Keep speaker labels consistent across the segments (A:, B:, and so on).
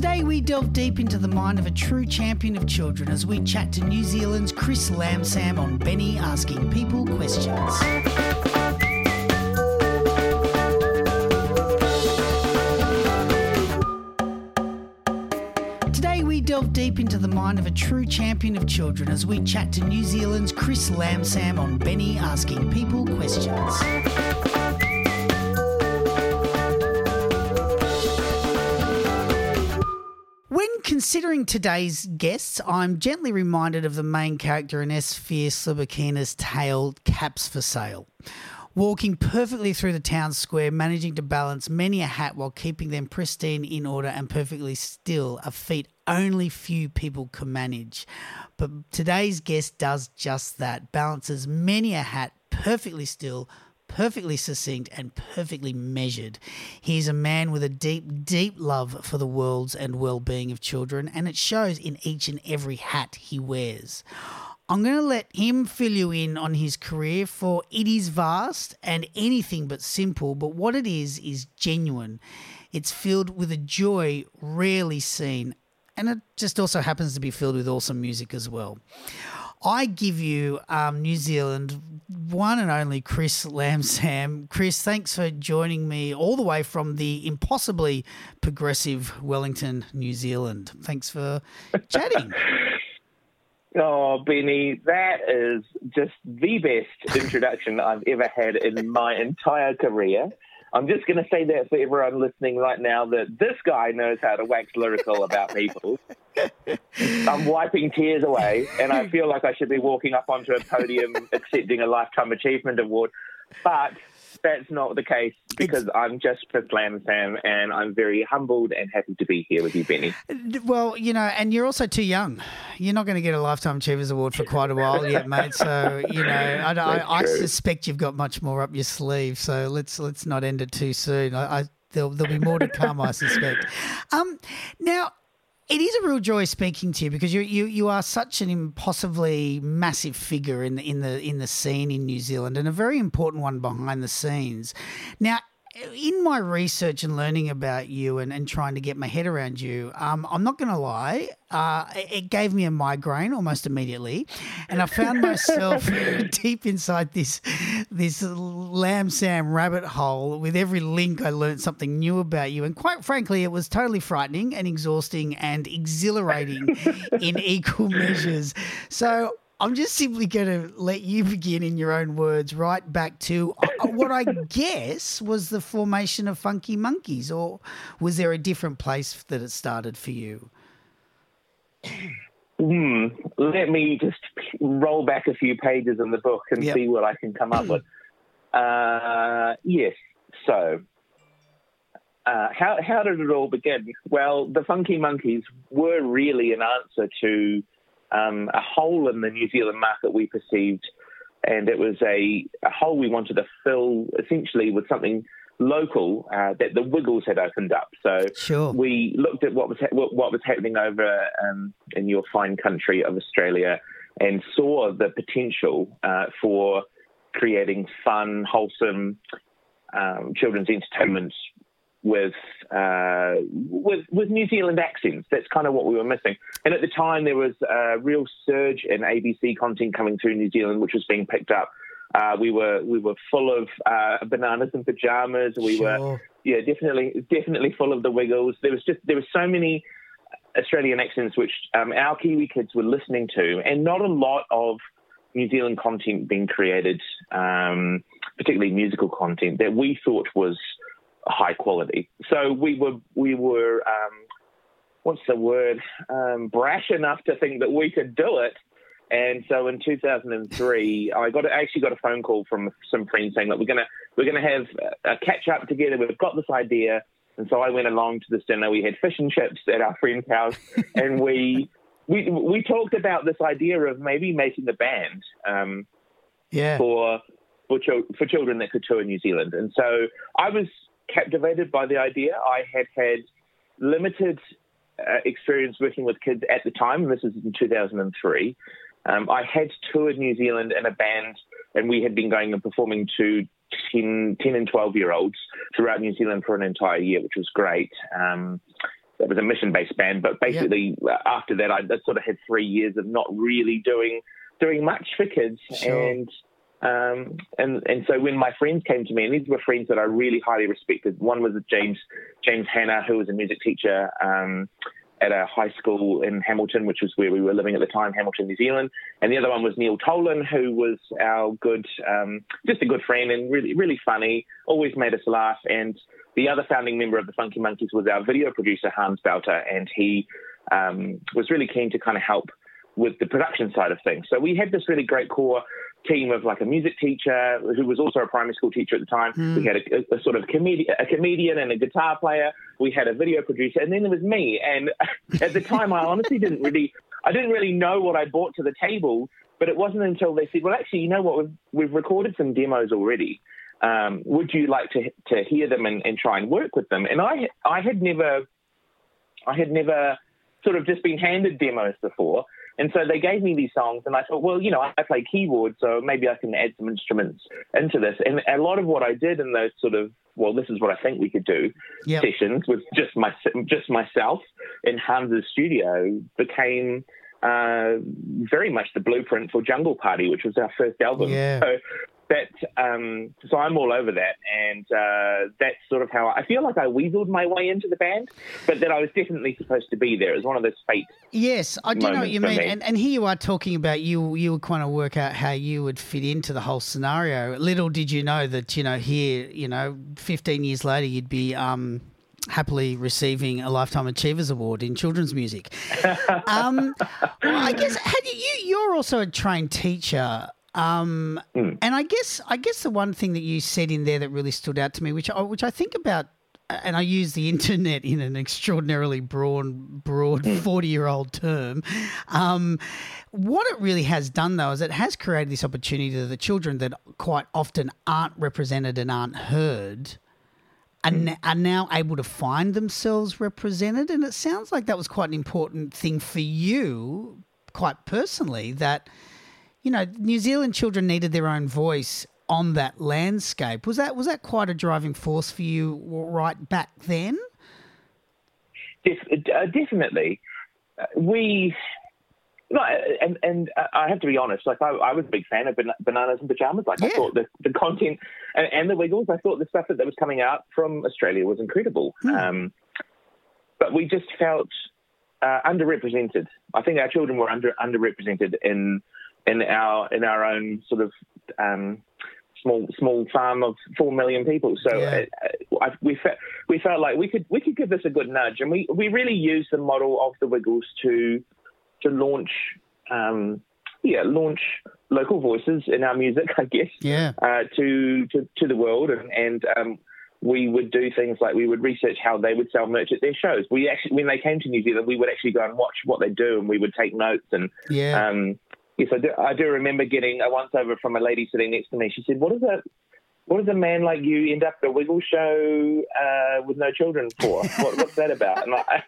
A: Today, we delve deep into the mind of a true champion of children as we chat to New Zealand's Chris Lam Sam on Benny asking people questions. Today, we delve deep into the mind of a true champion of children as we chat to New Zealand's Chris Lam Sam on Benny asking people questions. Considering today's guests, I'm gently reminded of the main character in Esphyr Slobodkina's tale, Caps for Sale. Walking perfectly through the town square, managing to balance many a hat while keeping them pristine in order and perfectly still, a feat only few people can manage. But today's guest does just that, balances many a hat perfectly still, perfectly succinct and perfectly measured. He's a man with a deep, deep love for the worlds and well being of children, and it shows in each and every hat he wears. I'm going to let him fill you in on his career, for it is vast and anything but simple, but what it is is genuine. It's filled with a joy rarely seen, and it just also happens to be filled with awesome music as well. I give you um, New Zealand one and only Chris Lam Sam. Chris, thanks for joining me all the way from the impossibly progressive Wellington, New Zealand. Thanks for chatting.
B: Oh, Benny, that is just the best introduction I've ever had in my entire career. I'm just going to say that for everyone listening right now that this guy knows how to wax lyrical about people. I'm wiping tears away, and I feel like I should be walking up onto a podium accepting a Lifetime Achievement Award. But that's not the case because it's, I'm just for Slam Lam Sam and I'm very humbled and happy to be here with you, Benny.
A: Well, you know, and you're also too young. You're not going to get a Lifetime Achievers Award for quite a while yet, mate. So, you know, I, I, I, suspect you've got much more up your sleeve. So let's let's not end it too soon. I, I there'll, there'll be more to come, I suspect. Um, now, it is a real joy speaking to you because you you you are such an impossibly massive figure in the in the in the scene in New Zealand and a very important one behind the scenes. Now, in my research and learning about you and, and trying to get my head around you, um, I'm not going to lie, uh, it gave me a migraine almost immediately, and I found myself deep inside this this Lam Sam rabbit hole. With every link, I learned something new about you, and quite frankly, it was totally frightening and exhausting and exhilarating in equal measures. So I'm just simply going to let you begin in your own words, right back to uh, what I guess was the formation of Funky Monkeys, or was there a different place that it started for you?
B: Hmm. Let me just roll back a few pages in the book and yep. see what I can come up with. Uh, yes. So, uh, how how did it all begin? Well, the Funky Monkeys were really an answer to um, a hole in the New Zealand market we perceived, and it was a, a hole we wanted to fill essentially with something local uh, that the Wiggles had opened up. So
A: sure.
B: we looked at what was ha- what, what, was happening over um, in your fine country of Australia and saw the potential uh, for creating fun, wholesome um, children's entertainment with uh, with with New Zealand accents. That's kind of what we were missing. And at the time, there was a real surge in ABC content coming through New Zealand, which was being picked up. Uh, we were we were full of uh, Bananas in Pajamas. We sure. were yeah definitely definitely full of the Wiggles. There was just there were so many Australian accents which um, our Kiwi kids were listening to, and not a lot of New Zealand content being created, um, particularly musical content that we thought was high quality. So we were we were um, what's the word um, brash enough to think that we could do it. And so in 2003, I got I actually got a phone call from some friends saying that we're gonna we're gonna have a catch up together. We've got this idea, and so I went along to this dinner. We had fish and chips at our friend's house, and we we we talked about this idea of maybe making a band. Um,
A: yeah.
B: For for, for children that could tour New Zealand, and so I was captivated by the idea. I had had limited uh, experience working with kids at the time, and this is in 2003. Um, I had toured New Zealand in a band, and we had been going and performing to 10, 10 and 12 year olds throughout New Zealand for an entire year, which was great. Um, that was a mission based band. But basically, yep. after that, I, I sort of had three years of not really doing doing much for kids, sure. and um, and and so when my friends came to me, and these were friends that I really highly respected. One was James James Hanna, who was a music teacher um, at a high school in Hamilton, which was where we were living at the time, Hamilton, New Zealand. And the other one was Neil Tolan, who was our good, um, just a good friend and really really funny, always made us laugh. And the other founding member of the Funky Monkeys was our video producer Hans Belter, and he um, was really keen to kind of help with the production side of things. So we had this really great core team of like a music teacher who was also a primary school teacher at the time. Mm. We had a, a, sort of comedian, a comedian and a guitar player. We had a video producer, and then there was me. And at the time, I honestly didn't really, I didn't really know what I brought to the table. But it wasn't until they said, "Well, actually, you know what? We've we've recorded some demos already. Um, would you like to to hear them and, and try and work with them?" And I I had never, I had never sort of just been handed demos before. And so they gave me these songs, and I thought, well, you know, I play keyboard, so maybe I can add some instruments into this. And a lot of what I did in those sort of, well, this is what I think we could do yep. sessions with just my just myself in Hans's studio became uh, very much the blueprint for Jungle Party, which was our first album.
A: Yeah.
B: So that um, so I'm all over that, and uh, that's sort of how I, I, feel like I weaseled my way into the band, but that I was definitely supposed to be there. It was one of those fate.
A: Yes, I do know what you mean, me. and, and here you are talking about you you were kind of work out how you would fit into the whole scenario. Little did you know that you know here you know 15 years later you'd be. Um, happily receiving a Lifetime Achievers Award in children's music. um, I guess had you, you're also a trained teacher. Um, mm. And I guess I guess the one thing that you said in there that really stood out to me, which I, which I think about, and I use the internet in an extraordinarily broad, broad hmm. forty-year-old term. Um, what it really has done, though, is it has created this opportunity to the children that quite often aren't represented and aren't heard. Are, hmm. are now able to find themselves represented, and it sounds like that was quite an important thing for you, quite personally. That you know, New Zealand children needed their own voice on that landscape. Was that was that quite a driving force for you right back then?
B: Def- uh, definitely. Uh, we and and I have to be honest. Like I, I was a big fan of Bananas in Pajamas. Like yeah. I thought the, the content and, and, the Wiggles. I thought the stuff that, that was coming out from Australia was incredible. Hmm. Um, but we just felt uh, underrepresented. I think our children were under underrepresented in in our in our own sort of um, small small farm of four million people. So yeah. uh, I, we felt we felt like we could we could give this a good nudge, and we we really used the model of the Wiggles to to launch. Um, yeah, launch local voices in our music, I guess.
A: Yeah.
B: Uh, to, to to the world, and, and um, we would do things like we would research how they would sell merch at their shows. We actually, when they came to New Zealand, we would actually go and watch what they do, and we would take notes and
A: yeah.
B: um, Yes, I do, I do remember getting a once over from a lady sitting next to me. She said, "What is that? What does a man like you end up at a wiggle show uh, with no children for? What, what's that about?" And I,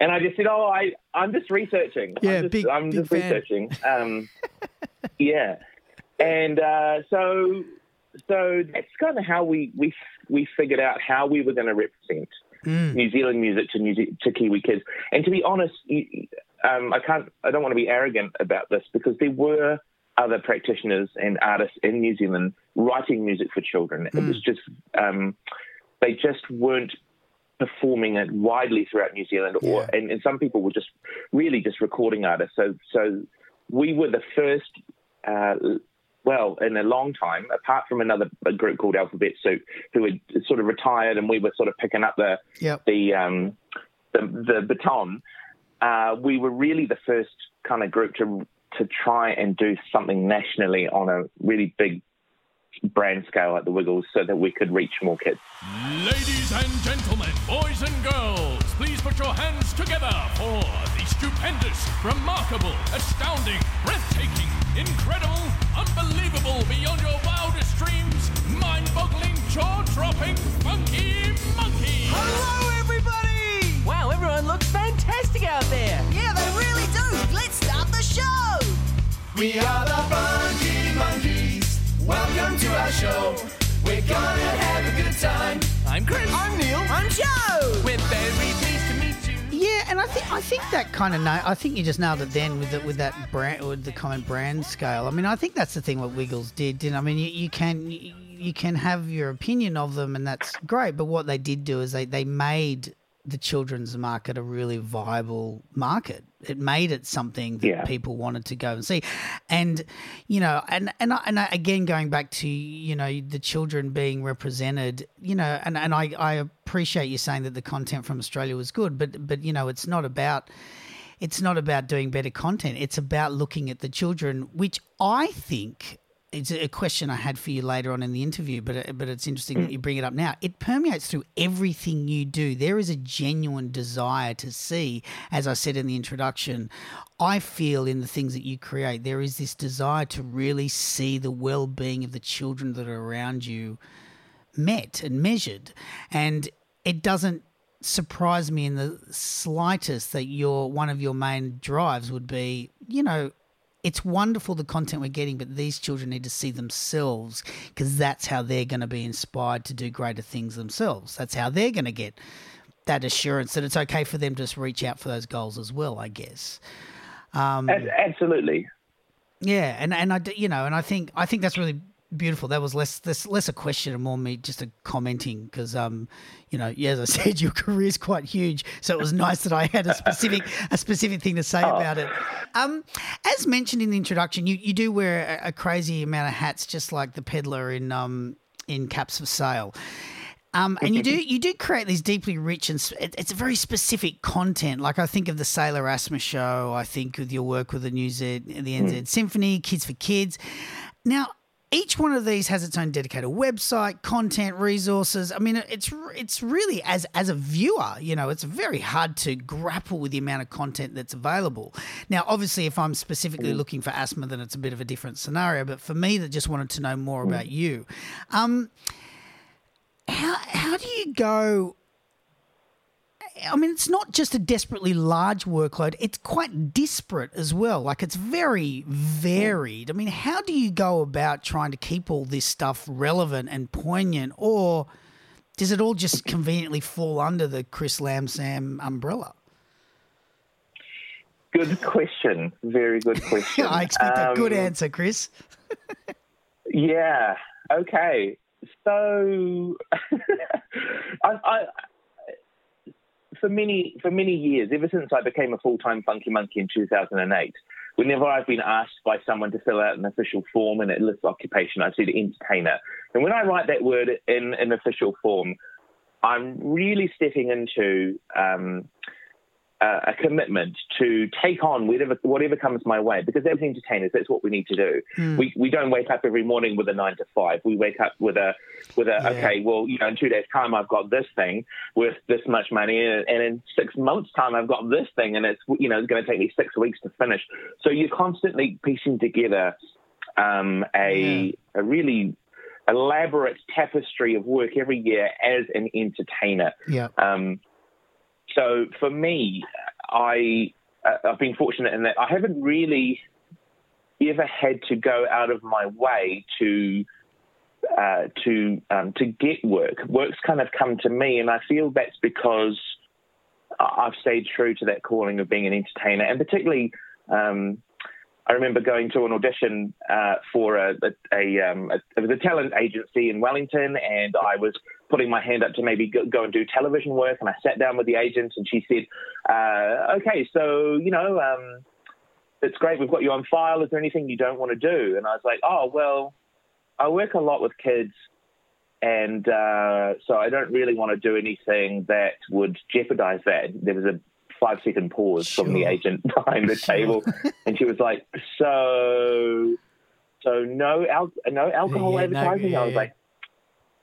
B: and I just said, "Oh, I I'm just researching.
A: Yeah,
B: I'm just,
A: big,
B: I'm
A: big
B: just researching. Um, yeah, and uh, so so that's kind of how we we we figured out how we were going to represent mm. New Zealand music to New Ze- to Kiwi kids. And to be honest, um, I can't, I don't want to be arrogant about this because there were other practitioners and artists in New Zealand writing music for children. Mm. It was just, um, they just weren't performing it widely throughout New Zealand, or yeah. and, and, some people were just really just recording artists. So, so we were the first. Uh, well, in a long time, apart from another group called Alphabet Soup, who had sort of retired, and we were sort of picking up the
A: yep.
B: the, um, the the baton uh, we were really the first kind of group to to try and do something nationally on a really big brand scale at the Wiggles so that we could reach more kids.
C: Ladies and gentlemen, boys and girls, please put your hands together for the stupendous, remarkable, astounding, breathtaking, incredible, unbelievable, beyond your wildest dreams, mind-boggling, jaw-dropping, funky monkey.
D: Hello, everybody!
E: Wow, everyone looks fantastic out there.
D: Yeah, they really do. Let's start the show.
F: We are the Funky Monkeys. Welcome to our show. We're gonna have a good time.
E: I'm Chris.
D: I'm Neil. I'm Joe.
E: We're very pleased to meet you.
A: Yeah, and I think I think that kind of I think you just nailed it then with the, with that brand with the comment brand scale. I mean, I think that's the thing what Wiggles did. Didn't I mean you, you can you, you can have your opinion of them and that's great, but what they did do is they they made the children's market a really viable market. It made it something that
B: Yeah.
A: people wanted to go and see, and you know, and and I, and I, again going back to you know the children being represented, you know, and and I I appreciate you saying that the content from Australia was good, but but you know it's not about it's not about doing better content. It's about looking at the children, which I think it's a question I had for you later on in the interview, but uh, but it's interesting that mm. you bring it up now. It permeates through everything you do. There is a genuine desire to see, as I said in the introduction, I feel in the things that you create, there is this desire to really see the well-being of the children that are around you met and measured. And it doesn't surprise me in the slightest that your one of your main drives would be, you know, it's wonderful the content we're getting, but these children need to see themselves because that's how they're going to be inspired to do greater things themselves. That's how they're going to get that assurance that it's okay for them to just reach out for those goals as well, I guess. Um,
B: Absolutely.
A: yeah, and and I you know, and I think I think that's really beautiful. That was less less, less a question and more me just a commenting because um you know yeah, as I said your career is quite huge, so it was nice that I had a specific a specific thing to say about it. Um, as mentioned in the introduction, you you do wear a, a crazy amount of hats, just like the peddler in um in Caps for Sale. Um, and you do you do create these deeply rich and it's a very specific content. Like I think of the Sailor Asthma show. I think with your work with the New Z, the NZ Symphony, Kids for Kids. Now each one of these has its own dedicated website, content, resources. I mean, it's it's really as as a viewer, you know, it's very hard to grapple with the amount of content that's available. Now, obviously, if I'm specifically looking for asthma, then it's a bit of a different scenario. But for me, that just wanted to know more about you. Um, how how do you go? I mean, it's not just a desperately large workload; it's quite disparate as well. Like it's very varied. I mean, how do you go about trying to keep all this stuff relevant and poignant, or does it all just conveniently fall under the Chris Lam Sam umbrella?
B: Good question. Very good question.
A: I expect a good
B: Um,
A: answer, Chris.
B: Yeah. Okay. So, I, I, for many for many years, ever since I became a full time Funky Monkey in 2008, whenever I've been asked by someone to fill out an official form and it lists occupation, I said entertainer. And when I write that word in an official form, I'm really stepping into um, uh, a commitment to take on whatever whatever comes my way because as entertainers that's what we need to do. We we don't wake up every morning with a 9 to 5 we wake up with a with a
A: Yeah.
B: okay well you know in 2 days time I've got this thing worth this much money and, and in 6 months time I've got this thing and it's you know it's going to take me 6 weeks to finish. So you're constantly piecing together um, a a really elaborate tapestry of work every year as an entertainer.
A: Yeah.
B: um, so for me, I uh, I've been fortunate in that I haven't really ever had to go out of my way to uh, to um, to get work. Work's kind of come to me, and I feel that's because I've stayed true to that calling of being an entertainer, and particularly. Um, I remember going to an audition uh, for a, a, a, um, a it was a talent agency in Wellington, and I was putting my hand up to maybe go, go and do television work. And I sat down with the agent, and she said, uh, "Okay, so you know, um, it's great. We've got you on file. Is there anything you don't want to do?" And I was like, "Oh, well, I work a lot with kids." And uh, so I don't really want to do anything that would jeopardize that. There was a five second pause from the agent behind the table, and she was like, "So, so no, al- no alcohol
A: Yeah, no,
B: advertising."
A: yeah,
B: I was like,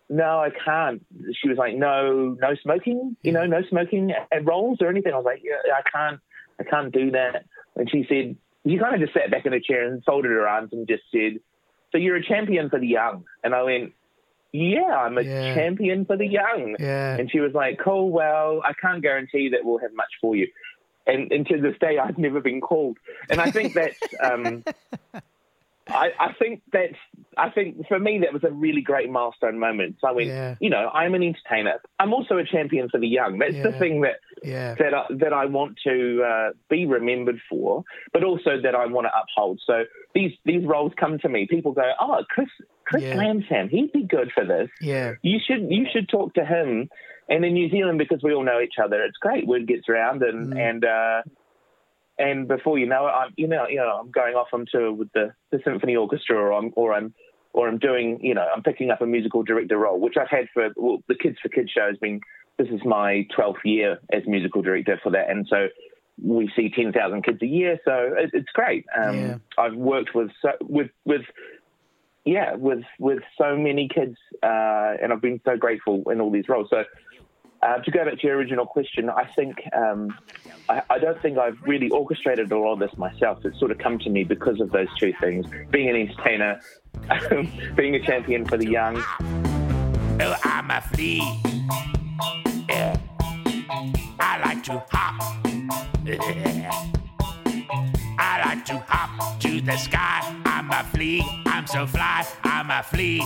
B: "No, I can't." She was like, "No, no smoking. You know, hmm. no smoking at rolls or anything." I was like, "Yeah, I can't, I can't do that." And she said, she kind of just sat back in her chair and folded her arms and just said, "So you're a champion for the young?" And I went, "Yeah, I'm a
A: Yeah.
B: champion for the young."
A: Yeah.
B: And she was like, cool, well, I can't guarantee that we'll have much for you. And, and to this day, I've never been called. And I think that's, um, I, I think that's. I think for me that was a really great milestone moment. So I went,
A: Yeah.
B: you know, I'm an entertainer. I'm also a champion for the young. That's the thing that
A: Yeah.
B: that I, that I want to uh, be remembered for, but also that I want to uphold. So these these roles come to me. People go, oh, Chris Chris
A: Yeah.
B: Lam Sam, he'd be good for this.
A: Yeah.
B: You should you should talk to him. And in New Zealand, because we all know each other, it's great. Word gets around, and
A: Mm.
B: and uh, and before you know it, I'm you know you know I'm going off on tour with the, the symphony orchestra, or I'm or I'm or I'm doing you know I'm picking up a musical director role, which I've had for well, the Kids for Kids show has been this is my 12th year as musical director for that, and so we see 10,000 kids a year, so it, it's great. Um,
A: Yeah.
B: I've worked with so, with with yeah with with so many kids, uh, and I've been so grateful in all these roles. So. Uh, to go back to your original question, I think um, I, I don't think I've really orchestrated a lot of this myself. It's sort of come to me because of those two things: being an entertainer, being a champion for the young.
G: Oh, I'm a flea. Yeah. I like to hop. I like to hop to the sky. I'm a flea. I'm so fly. I'm a flea.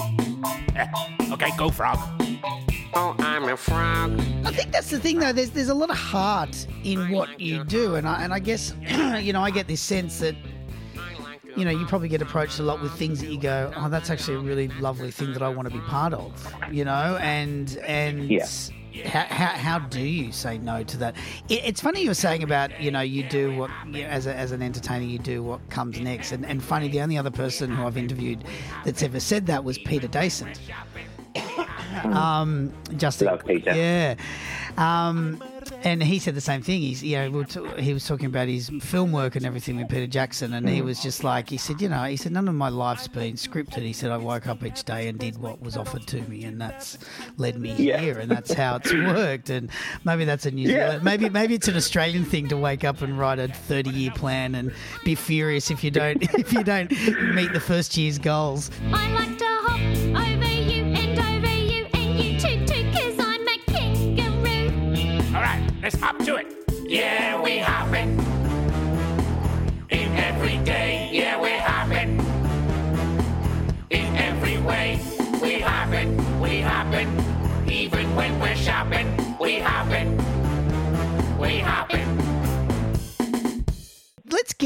G: okay, go frog.
H: Oh, I'm a frog.
A: I think that's the thing, though. There's there's a lot of heart in what you do, and I and I guess you know I get this sense that you know you probably get approached a lot with things that you go, oh, that's actually a really lovely thing that I want to be part of, you know, and and.
B: Yeah.
A: How, how, how do you say no to that? It, it's funny you were saying about you know you do what you know, as a, as an entertainer you do what comes next and, and funny the only other person who I've interviewed that's ever said that was Peter Dasent. Um, Justin,
B: Love Peter.
A: yeah, um, and he said the same thing. He's you know we were t- he was talking about his film work and everything with Peter Jackson, and
B: Mm.
A: he was just like he said, you know, he said none of my life's been scripted. He said I woke up each day and did what was offered to me, and that's led me
B: Yeah.
A: here, and that's how it's worked. And maybe that's a New
B: Yeah.
A: Zealand, maybe maybe it's an Australian thing to wake up and write a thirty year plan and be furious if you don't if you don't meet the first year's goals.
G: Yeah,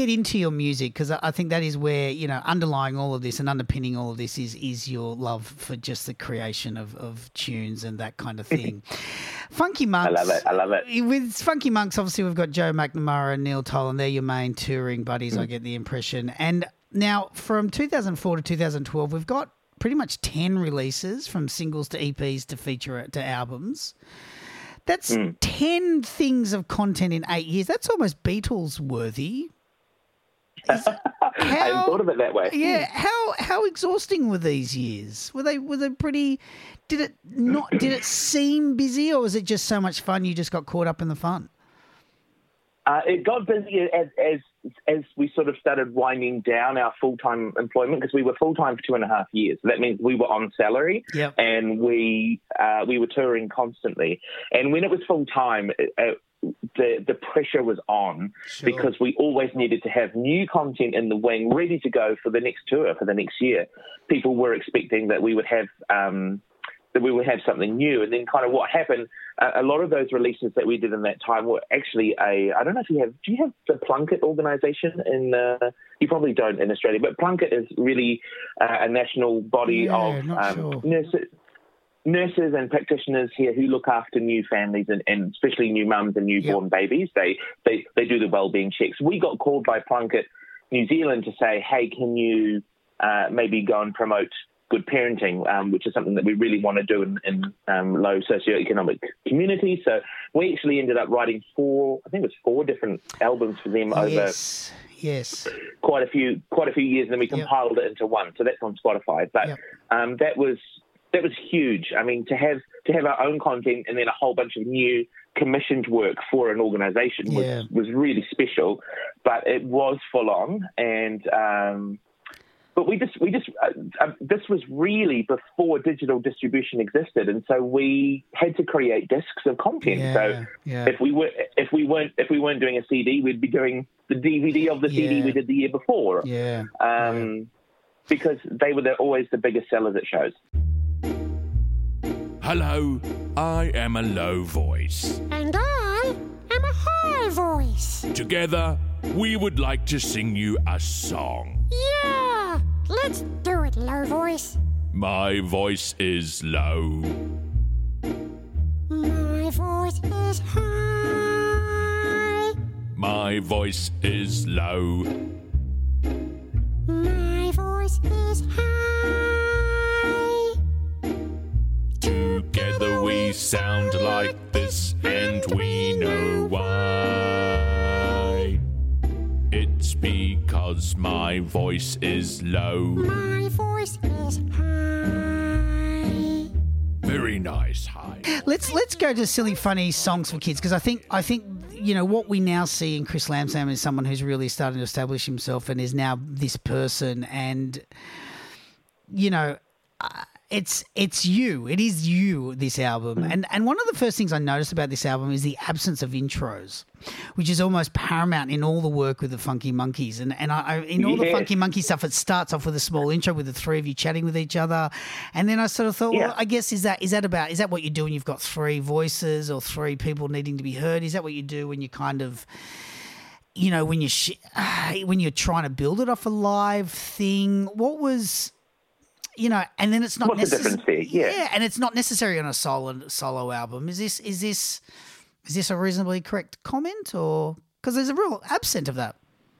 A: get into your music because I think that is where you know underlying all of this and underpinning all of this is is your love for just the creation of, of tunes and that kind of mm-hmm. thing. Funky Monks, I
B: love it. I love it.
A: With Funky Monks, obviously we've got Joe McNamara and Neil Tolan. They're your main touring buddies. I mm-hmm. get the impression. And now from 2004 to 2012, we've got pretty much 10 releases from singles to EPs to feature to albums. That's mm. 10 things of content in eight years. That's almost Beatles worthy.
B: I hadn't thought of it that way.
A: Yeah, how how exhausting were these years? Were they were they pretty? Did it not? Did it seem busy, or was it just so much fun you just got caught up in the fun?
B: Uh, it got busy as, as as we sort of started winding down our full time employment because we were full time for two and a half years. That means we were on salary
A: Yep.
B: and we uh, we were touring constantly. And when it was full time, uh, the the pressure was on
A: Sure.
B: because we always needed to have new content in the wing ready to go for the next tour for the next year. People were expecting that we would have. Um, that we would have something new. And then kind of what happened, a lot of those releases that we did in that time were actually a, I don't know if you have, do you have the Plunket organisation in, uh, you probably don't in Australia, but Plunket is really uh, a national body
A: Yeah,
B: of um,
A: sure.
B: nurses. Nurses and practitioners here who look after new families and, and especially new mums and newborn babies. They, they they do the wellbeing checks. We got called by Plunket New Zealand to say, hey, can you uh, maybe go and promote good parenting, um, which is something that we really want to do in, in um, low socioeconomic communities. So we actually ended up writing four, I think it was four different albums for them over
A: Yes, yes,
B: quite a few quite a few years, and then we
A: Yep.
B: compiled it into one. So that's on Spotify. But
A: Yep.
B: um, that was that was huge. I mean, to have to have our own content and then a whole bunch of new commissioned work for an organisation was
A: Yeah.
B: was really special. But it was full on, and um, but we just we just uh, uh, this was really before digital distribution existed, and so we had to create discs of content.
A: Yeah,
B: so
A: yeah.
B: if we were if we weren't if we weren't doing a CD, we'd be doing the DVD of the CD we did the year before.
A: yeah.
B: Um, because they were the, always the biggest sellers at shows.
C: Hello, I am a low voice.
I: And I am a high voice.
C: Together, we would like to sing you a song.
I: Yeah, let's do it, low voice.
C: My voice is low.
I: My voice is high.
C: My voice is low.
I: My voice is high.
C: Together we sound like this, and we know why. It's because my voice is low.
I: My voice is high.
C: Very nice, high.
A: Let's let's go to silly, funny songs for kids because I think I think you know what we now see in Chris Lam Sam is someone who's really starting to establish himself and is now this person, and you know. It's it's you. It is you. This album, mm. and and one of the first things I noticed about this album is the absence of intros, which is almost paramount in all the work with the Funky Monkeys. And and I, I in all the Funky Monkey stuff, it starts off with a small intro with the three of you chatting with each other, and then I sort of thought,
B: Yeah.
A: well, I guess is that is that about is that what you do when you've got three voices or three people needing to be heard? Is that what you do when you kind of you know when you sh- when you're trying to build it off a live thing? What was you know, and then it's not
B: What's the
A: necess-
B: difference there? Yeah.
A: and it's not necessary on a solo solo album. Is this is this is this a reasonably correct comment or because there's a real absent of that?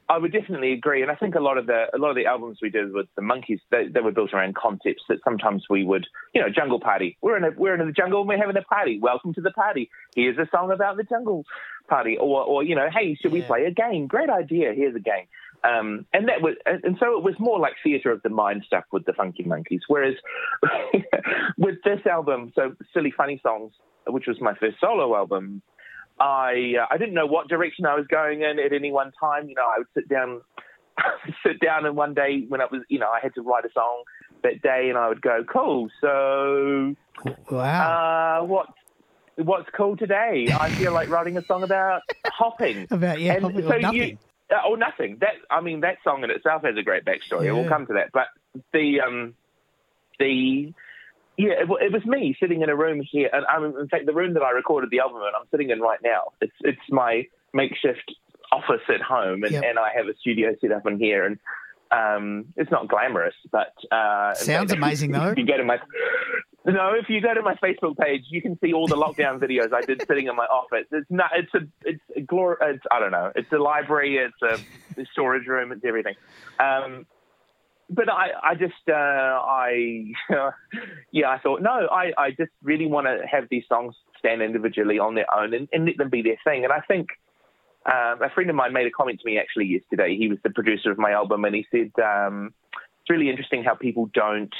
B: I would definitely agree, and I think a lot of the a lot of the albums we did with the monkeys they, they were built around concepts that sometimes we would, you know, jungle party. We're in a we're in the jungle and we're having a party. Welcome to the party. Here's a song about the jungle party, or or you know, hey, should we play a game? Great idea. Here's a game. Um, and that was, and so it was more like theatre of the mind stuff with the Funky Monkeys. Whereas with this album, so Silly Funny Songs, which was my first solo album, I uh, I didn't know what direction I was going in at any one time. You know, I would sit down, sit down, and one day when I was, you know, I had to write a song that day, and I would go, "Cool, so
A: Wow.
B: uh, what what's cool today? I feel like writing a song about hopping."
A: About yeah,
B: and
A: probably-
B: so you, or nothing. That I mean, that song in itself has a great backstory.
A: Yeah.
B: We'll come to that. But the um, the yeah, it, it was me sitting in a room here, and I'm in fact the room that I recorded the album in. I'm sitting in right now. It's it's my makeshift office at home, and,
A: Yep.
B: and I have a studio set up in here, and um, it's not glamorous, but uh,
A: Sounds amazing, though.
B: You go to my no, if you go to my Facebook page, you can see all the lockdown videos I did sitting in my office. It's not. It's a. It's a glor. It's I don't know. It's a library. It's a, a storage room. It's everything. Um, but I, I just, uh, I, yeah, I thought, no, I, I just really want to have these songs stand individually on their own and, and let them be their thing. And I think um, a friend of mine made a comment to me actually yesterday. He was the producer of my album, and he said um, it's really interesting how people don't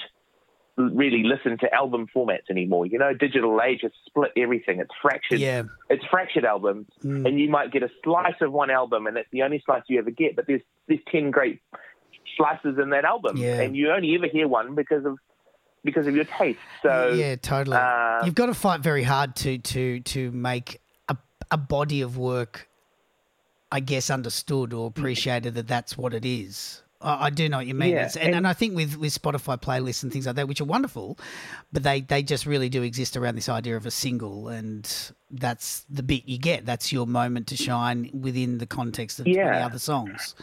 B: really listen to album formats anymore. You know, digital age has split everything. It's fractured.
A: Yeah.
B: It's fractured albums, and you might get a slice of one album, and that's the only slice you ever get. But there's there's ten great slices in that album,
A: Yeah.
B: and you only ever hear one because of because of your taste. So
A: yeah, totally.
B: uh,
A: You've got to fight very hard to to to make a a body of work, I guess, understood or appreciated that that's what it is. I, I do know what you mean,
B: Yeah,
A: and, and
B: and-
A: I think with, with Spotify playlists and things like that, which are wonderful, but they they just really do exist around this idea of a single, and that's the bit you get. That's your moment to shine within the context of
B: Yeah.
A: other songs.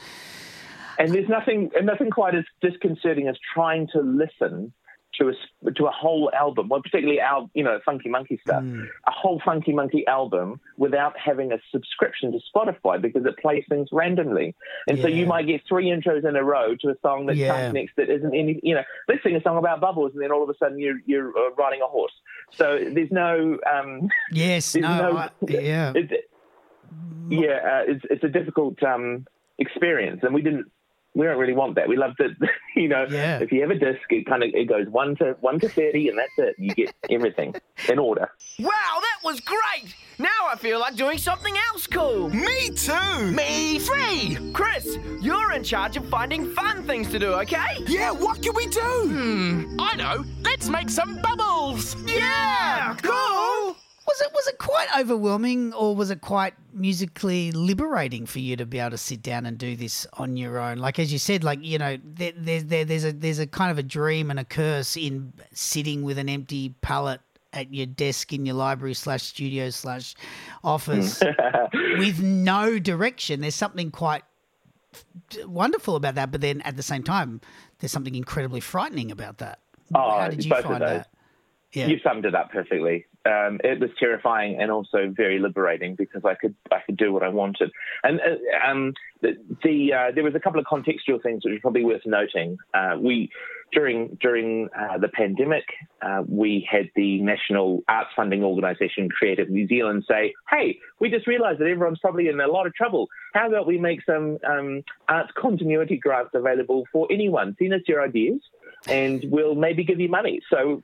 B: and there's nothing and nothing quite as disconcerting as trying to listen to a to a whole album, well, particularly our you know Funky Monkey stuff,
A: Hmm.
B: a whole Funky Monkey album without having a subscription to Spotify because it plays things randomly, and so you might get three intros in a row to a song that
A: Yeah.
B: comes next that isn't any you know let's sing a song about bubbles, and then all of a sudden you're you're uh, riding a horse. So there's no um,
A: Yes,
B: There's
A: no,
B: no-
A: I, yeah,
B: it's, yeah, uh, it's it's a difficult um, experience, and we didn't. We don't really want that. We love that, you know.
A: Yeah.
B: If you have a disc, it kind of it goes one to one to thirty, and that's it. You get everything in order.
E: Wow, that was great! Now I feel like doing something else cool.
F: Me too!
E: Me free! Chris, you're in charge of finding fun things to do, okay?
F: Yeah, what can we do? Hmm.
C: I know. Let's make some bubbles.
E: Yeah! Cool!
A: Was it was it quite overwhelming, or was it quite musically liberating for you to be able to sit down and do this on your own? Like as you said, like you know, there, there's there, there's a there's a kind of a dream and a curse in sitting with an empty palette at your desk in your library slash studio slash office with no direction. There's something quite wonderful about that, but then at the same time, there's something incredibly frightening about that.
B: Oh,
A: How did you find that? Yeah.
B: You summed it up perfectly. Um, it was terrifying and also very liberating because I could I could do what I wanted. And uh, um, the, the uh, there was a couple of contextual things which are probably worth noting. Uh, we during during uh, the pandemic, uh, we had the national arts funding organisation Creative New Zealand say, "Hey, we just realised that everyone's probably in a lot of trouble. How about we make some um, arts continuity grants available for anyone? Send us your ideas, and we'll maybe give you money." So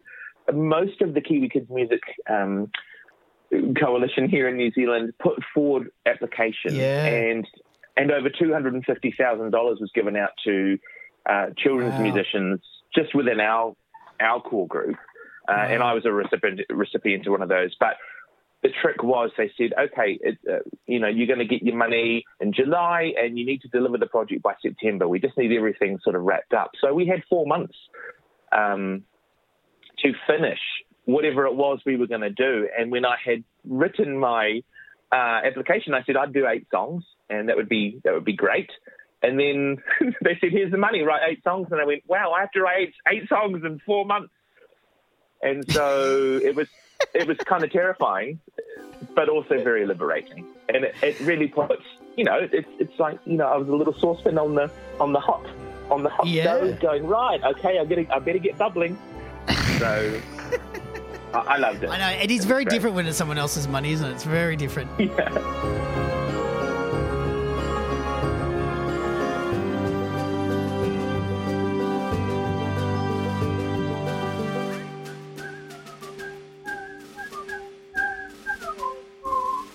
B: most of the Kiwi Kids Music um, Coalition here in New Zealand put forward applications,
A: Yeah.
B: and and over two hundred and fifty thousand dollars was given out to uh, children's
A: Wow.
B: musicians just within our our core group, uh, and I was a recipient recipient to one of those, but. The trick was they said, okay, it, uh, you know, you're going to get your money in July, and you need to deliver the project by September. We just need everything sort of wrapped up. So we had four months um, to finish whatever it was we were going to do. And when I had written my uh, application, I said I'd do eight songs, and that would be that would be great. And then they said, "Here's the money, write eight songs." And I went, "Wow, I have to write eight, eight songs in four months." And so it was it was kind of terrifying, but also very liberating. And it, it really puts, you know, it's it's like you know, I was a little saucepan on the on the hot on the hot
A: Yeah.
B: stove, going right. Okay, I better I better get bubbling. So I, I loved it.
A: I know it is very
B: Great.
A: different when it's someone else's money, isn't it? It's very different.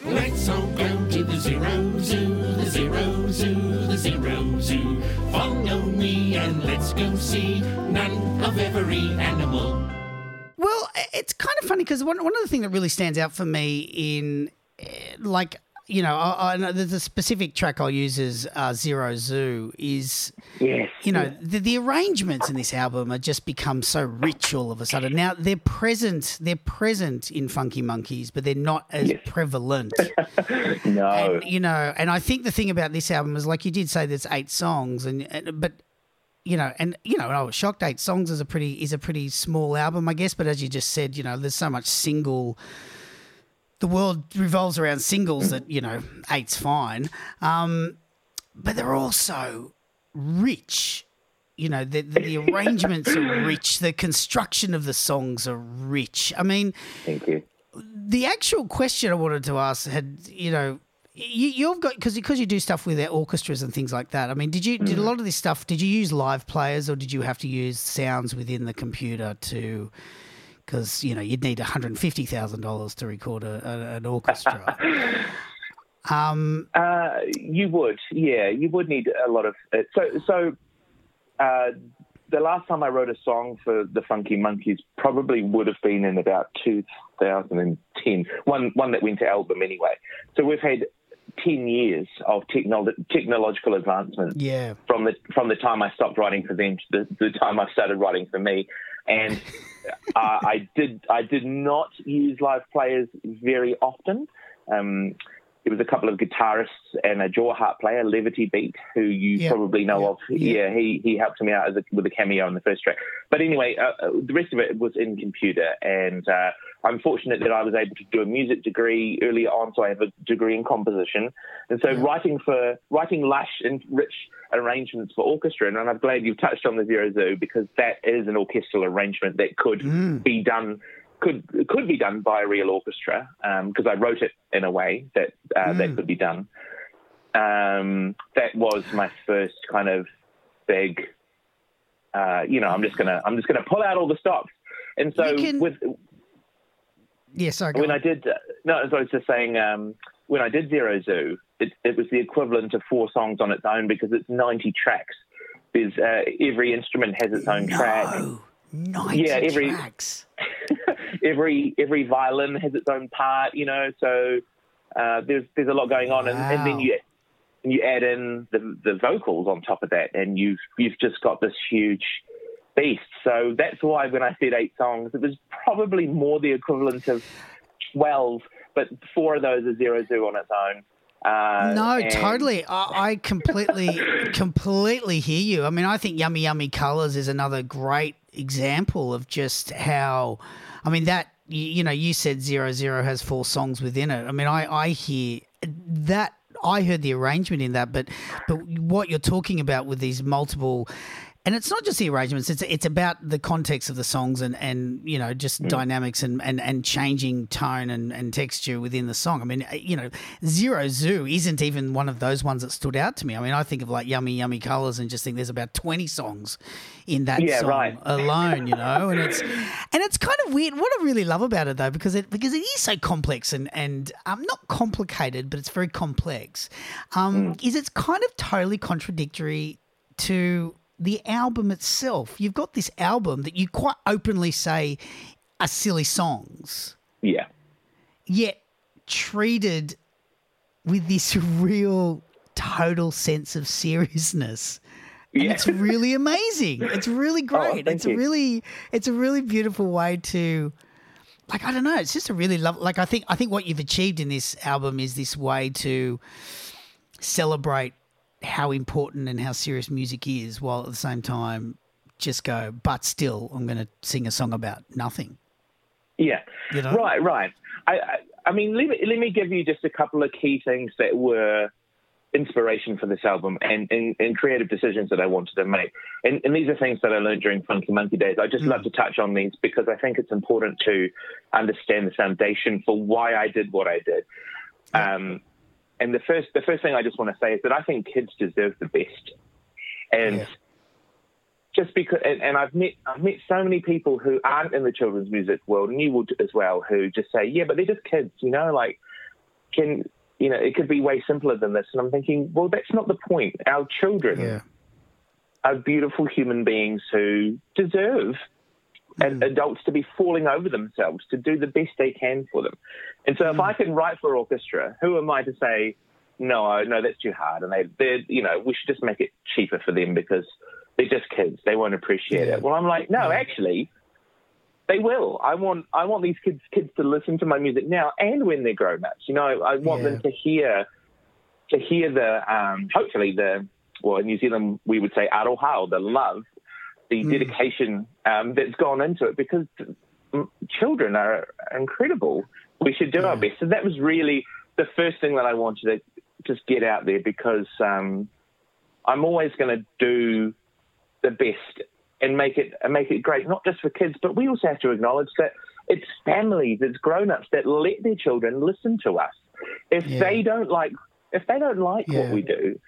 G: Let's all go to the zero zoo, and let's go see none of every animal.
A: Well, it's kind of funny because one, one of the things that really stands out for me in, eh, like, you know, I, I know there's a specific track I'll use as uh, Zero Zoo is,
B: Yes.
A: you know, the, the arrangements in this album have just become so rich all of a sudden. Now they're present, they're present in Funky Monkeys, but they're not as
B: Yes.
A: prevalent.
B: no.
A: and you know, and I think the thing about this album is, like you did say, there's eight songs, and, and but you know, and you know, I was shocked. Eight songs is a pretty is a pretty small album, I guess. But as you just said, you know, there's so much single. The world revolves around singles that you know, eight's fine, um, but they're also rich. You know, the, the, the arrangements are rich. The construction of the songs are rich. I mean,
B: Thank you.
A: the actual question I wanted to ask had you know you, you've got because because you do stuff with orchestras and things like that. I mean, did you did a lot of this stuff? Did you use live players or did you have to use sounds within the computer to? Because you know you'd need one hundred fifty thousand dollars to record a, a, an orchestra. um,
B: Uh, you would, yeah, you would need a lot of. Uh, so, so uh, the last time I wrote a song for the Funky Monkeys probably would have been in about 2010. One, one that went to album anyway. So we've had 10 years of technolo- technological advancement
A: yeah,
B: from the from the time I stopped writing for them to the, the time I started writing for me, and uh, I did I did not use live players very often. Um, there was a couple of guitarists and a jaw harp player, Levity Beat, who you
A: Yeah,
B: probably know
A: yeah,
B: of.
A: yeah.
B: Yeah, he he helped me out as a, with a cameo on the first track. But anyway, uh, uh, the rest of it was in computer, and uh, I'm fortunate that I was able to do a music degree earlier on, so I have a degree in composition. And so writing for writing lush and rich arrangements for orchestra, and I'm glad you've touched on the Zero Zoo because that is an orchestral arrangement that could be done could could be done by a real orchestra because I wrote it in a way that uh, that could be done. Um, that was my first kind of big. Uh, you know, I'm just gonna I'm just gonna pull out all the stops, and so
A: can-
B: with
A: yeah. Sorry,
B: when
A: on.
B: I did, uh, no, as I was just saying, um, when I did Zero Zoo, it, it was the equivalent of four songs on its own because it's 90 tracks. There's uh, every instrument has its own track.
A: no, ninety
B: Yeah, every-
A: tracks.
B: every every violin has its own part, you know. So uh, there's there's a lot going on, and, and then you and you add in the the vocals on top of that, and you've you've just got this huge beast. So that's why when I said eight songs, it was probably more the equivalent of twelve, but four of those are zero zoo on its own. Uh,
A: No,
B: and-
A: totally. I, I completely, completely hear you. I mean, I think Yummy Yummy Colors is another great example of just how. I mean, that you, you know, you said Zero Zero has four songs within it. I mean, I I hear that. I heard the arrangement in that, but but what you're talking about with these multiple. And it's not just the arrangements; it's it's about the context of the songs and, and you know just dynamics and, and, and changing tone and, and texture within the song. I mean, uh, you know, Zero Zoo isn't even one of those ones that stood out to me. I mean, I think of like Yummy Yummy Colors and just think there's about twenty songs in that
B: Yeah,
A: song
B: right.
A: alone, you know, and it's and it's kind of weird. What I really love about it though, because it because it is so complex and and um, not complicated, but it's very complex. Um, Is it's kind of totally contradictory to the album itself. You've got this album that you quite openly say are silly songs,
B: yeah,
A: yet treated with this real total sense of seriousness. And
B: Yeah.
A: it's really amazing. It's really oh, great.
B: thank
A: it's a
B: you.
A: really it's a really beautiful way to like I don't know, it's just a really love like I think I think what you've achieved in this album is this way to celebrate how important and how serious music is while at the same time just go but still I'm going to sing a song about nothing.
B: yeah.
A: You know?
B: Right, right. I, I, I mean, let me, let me give you just a couple of key things that were inspiration for this album and, and, and creative decisions that I wanted to make. And, and these are things that I learned during Funky Monkey Days. I just love to touch on these because I think it's important to understand the foundation for why I did what I did. Um, and the first, the first thing I just want to say is that I think kids deserve the best. And
A: Yeah.
B: just because, and, and I've met I've met so many people who aren't in the children's music world, and you would as well, who just say, yeah, but they're just kids, you know, like can you know, it could be way simpler than this. And I'm thinking, well, that's not the point. Our children
A: Yeah.
B: are beautiful human beings who deserve ad- adults to be falling over themselves to do the best they can for them. And so, if I can write for orchestra, who am I to say, no, no, that's too hard, and they, they're, you know, we should just make it cheaper for them because they're just kids, they won't appreciate
A: Yeah.
B: it. Well, I'm like, no, actually. They will. I want. I want these kids kids to listen to my music now and when they're grown ups. You know, I want
A: Yeah.
B: them to hear to hear the um, hopefully the well in New Zealand we would say aroha, the love, the dedication um, that's gone into it because mm, children are incredible. We should do our best. So that was really the first thing that I wanted to just get out there because um, I'm always going to do the best and make it and make it great, not just for kids, but we also have to acknowledge that it's families, it's grown-ups that let their children listen to us. If
A: Yeah.
B: they don't like, if they don't like what we do,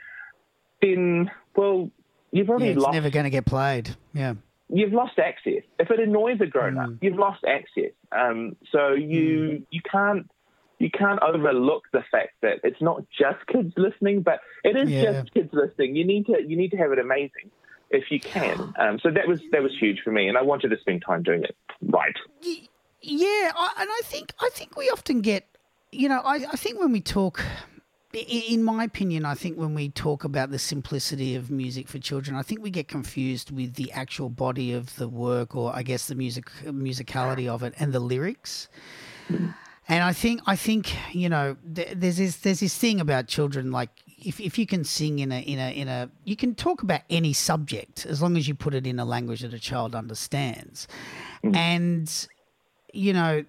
B: then well, you've
A: Yeah, it's
B: lost
A: never going to get played. Yeah.
B: you've lost access. If it annoys a grown up, you've lost access. Um, so you you can't you can't overlook the fact that it's not just kids listening, but it is
A: Yeah.
B: just kids listening. You need to you need to have it amazing if you can. Um, so that was that was huge for me, and I wanted to spend time doing it right.
A: Yeah, I, and I think I think we often get, you know, I, I think when we talk, in my opinion, I think when we talk about the simplicity of music for children, I think we get confused with the actual body of the work, or I guess the music musicality of it, and the lyrics. And I think I think you know there's this there's this thing about children like if, if you can sing in a in a in a you can talk about any subject as long as you put it in a language that a child understands, mm. and you know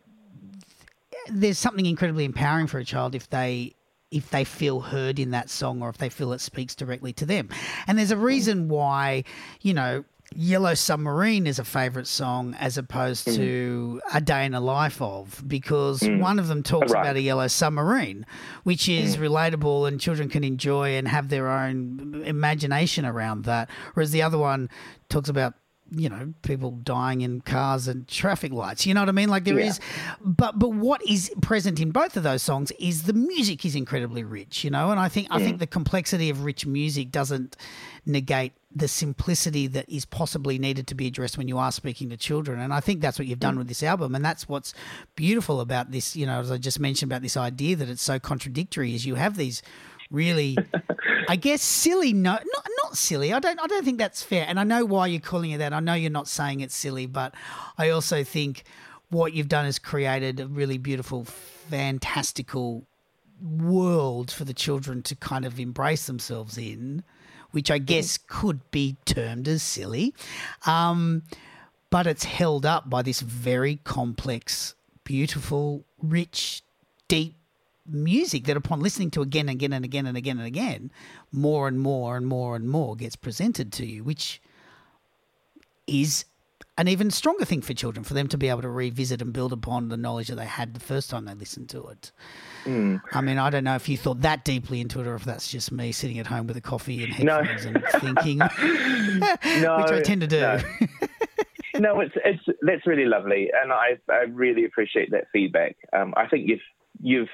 A: there's something incredibly empowering for a child if they if they feel heard in that song or if they feel it speaks directly to them. And there's a mm. reason why, you know, Yellow Submarine is a favorite song as opposed mm. to A Day in the Life of because mm. one of them talks
B: Right.
A: about a yellow submarine, which is relatable and children can enjoy and have their own imagination around that, whereas the other one talks about you know, people dying in cars and traffic lights. You know what I mean? Like there
B: Yeah.
A: is, but but what is present in both of those songs is the music is incredibly rich. You know, and I think I think the complexity of rich music doesn't negate the simplicity that is possibly needed to be addressed when you are speaking to children. And I think that's what you've done mm. with this album, and that's what's beautiful about this. You know, as I just mentioned about this idea that it's so contradictory, is you have these really I guess silly no not not silly. I don't I don't think that's fair. And I know why you're calling it that. I know you're not saying it's silly, but I also think what you've done is created a really beautiful, fantastical world for the children to kind of embrace themselves in, which I guess could be termed as silly. Um, but it's held up by this very complex, beautiful, rich, deep music that upon listening to again and again and again and again and again, more and more and more and more gets presented to you, which is an even stronger thing for children for them to be able to revisit and build upon the knowledge that they had the first time they listened to it. I mean, I don't know if you thought that deeply into it or if that's just me sitting at home with a coffee and
B: No.
A: and thinking,
B: No,
A: which I tend to do.
B: no. no, it's it's that's really lovely, and I I really appreciate that feedback. Um, I think you've you've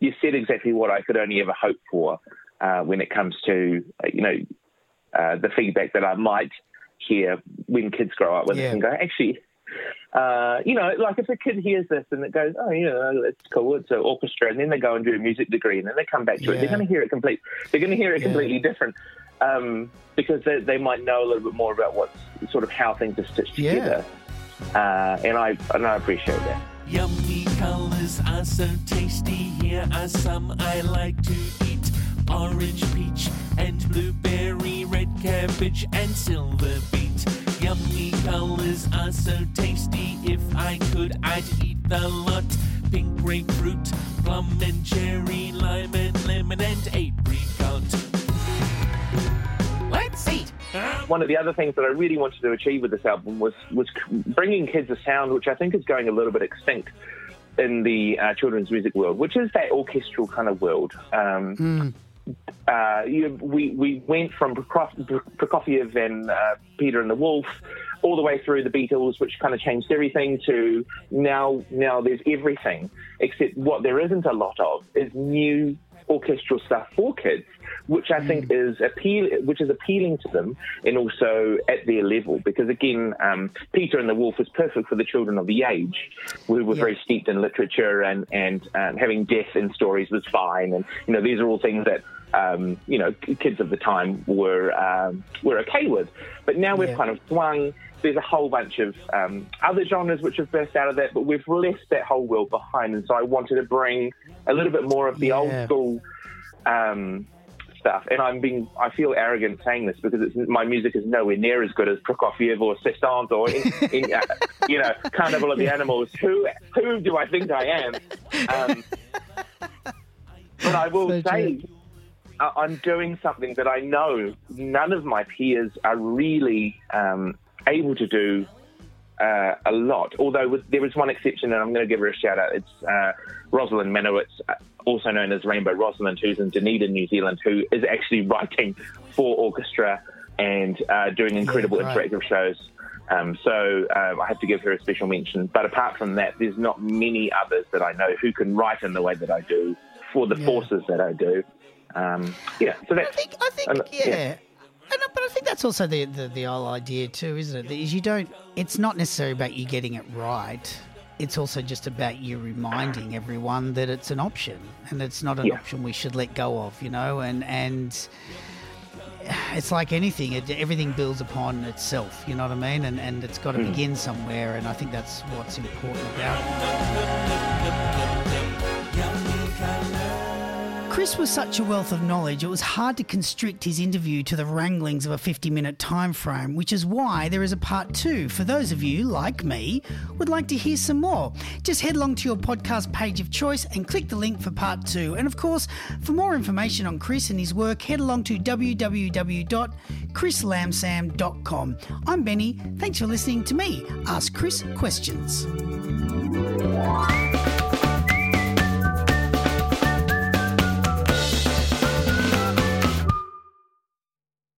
B: you said exactly what I could only ever hope for uh, when it comes to uh, you know uh, the feedback that I might hear when kids grow up with
A: Yeah.
B: it and go actually. Uh, you know, like if a kid hears this and it goes, oh, you know, it's cool, it's an orchestra, and then they go and do a music degree, and then they come back to it, they're going to hear it complete. They're going to hear it
A: Yeah.
B: completely different um, because they, they might know a little bit more about what's sort of how things are stitched
A: Yeah.
B: together. Uh, and I and I appreciate that.
J: Yummy colors are so tasty. Here are some I like to eat orange, peach, and blueberry, red cabbage, and silver beet. Yummy colors are so tasty. If I could, I'd eat the lot. Pink grapefruit, plum and cherry, lime and lemon and apricot. Let's eat.
B: One of the other things that I really wanted to achieve with this album was was bringing kids a sound which I think is going a little bit extinct in the uh, children's music world, which is that orchestral kind of world. Um, uh, you, we we went from Prokofiev and uh, Peter and the Wolf all the way through the Beatles, which kind of changed everything. To now, now there's everything except what there isn't a lot of is new orchestral stuff for kids, which I think is appeal, which is appealing to them, and also at their level. Because again, um, Peter and the Wolf is perfect for the children of the age, who were very steeped in literature, and and um, having death in stories was fine, and you know these are all things that. Um, you know, kids of the time were um, were okay with, but now we've
A: Yeah.
B: kind of swung. There's a whole bunch of um, other genres which have burst out of that, but we've left that whole world behind. And so I wanted to bring a little bit more of the old school um, stuff. And I'm being, I feel arrogant saying this because it's, my music is nowhere near as good as Prokofiev or Saint-Saëns or, in, in, uh, you know, Carnival of the Animals. Who, who do I think I am? Um, but I will
A: So
B: say,
A: true.
B: I'm doing something that I know none of my peers are really um, able to do uh, a lot. Although with, there is one exception, and I'm going to give her a shout out. It's uh, Rosalind Menowitz, uh, also known as Rainbow Rosalind, who's in Dunedin, New Zealand, who is actually writing for orchestra and uh, doing incredible
A: great.
B: interactive shows. Um, so um, I have to give her a special mention. But apart from that, there's not many others that I know who can write in the way that I do for the
A: Yeah.
B: forces that I do. Um, yeah, so
A: I
B: that's
A: think, I think,
B: and,
A: yeah.
B: yeah.
A: And, uh, but I think that's also the, the the whole idea too, isn't it? That is you don't. It's not necessarily about you getting it right. It's also just about you reminding everyone that it's an option, and it's not an
B: Yeah.
A: option we should let go of. You know, and and it's like anything; it, everything builds upon itself. You know what I mean? And and it's got to begin somewhere, and I think that's what's important about it. Chris was such a wealth of knowledge, it was hard to constrict his interview to the wranglings of a 50 minute time frame, which is why there is a part two for those of you, like me, would like to hear some more. Just head along to your podcast page of choice and click the link for part two. And of course, for more information on Chris and his work, head along to www.chrislamsam.com. I'm Benny. Thanks for listening to me ask Chris questions.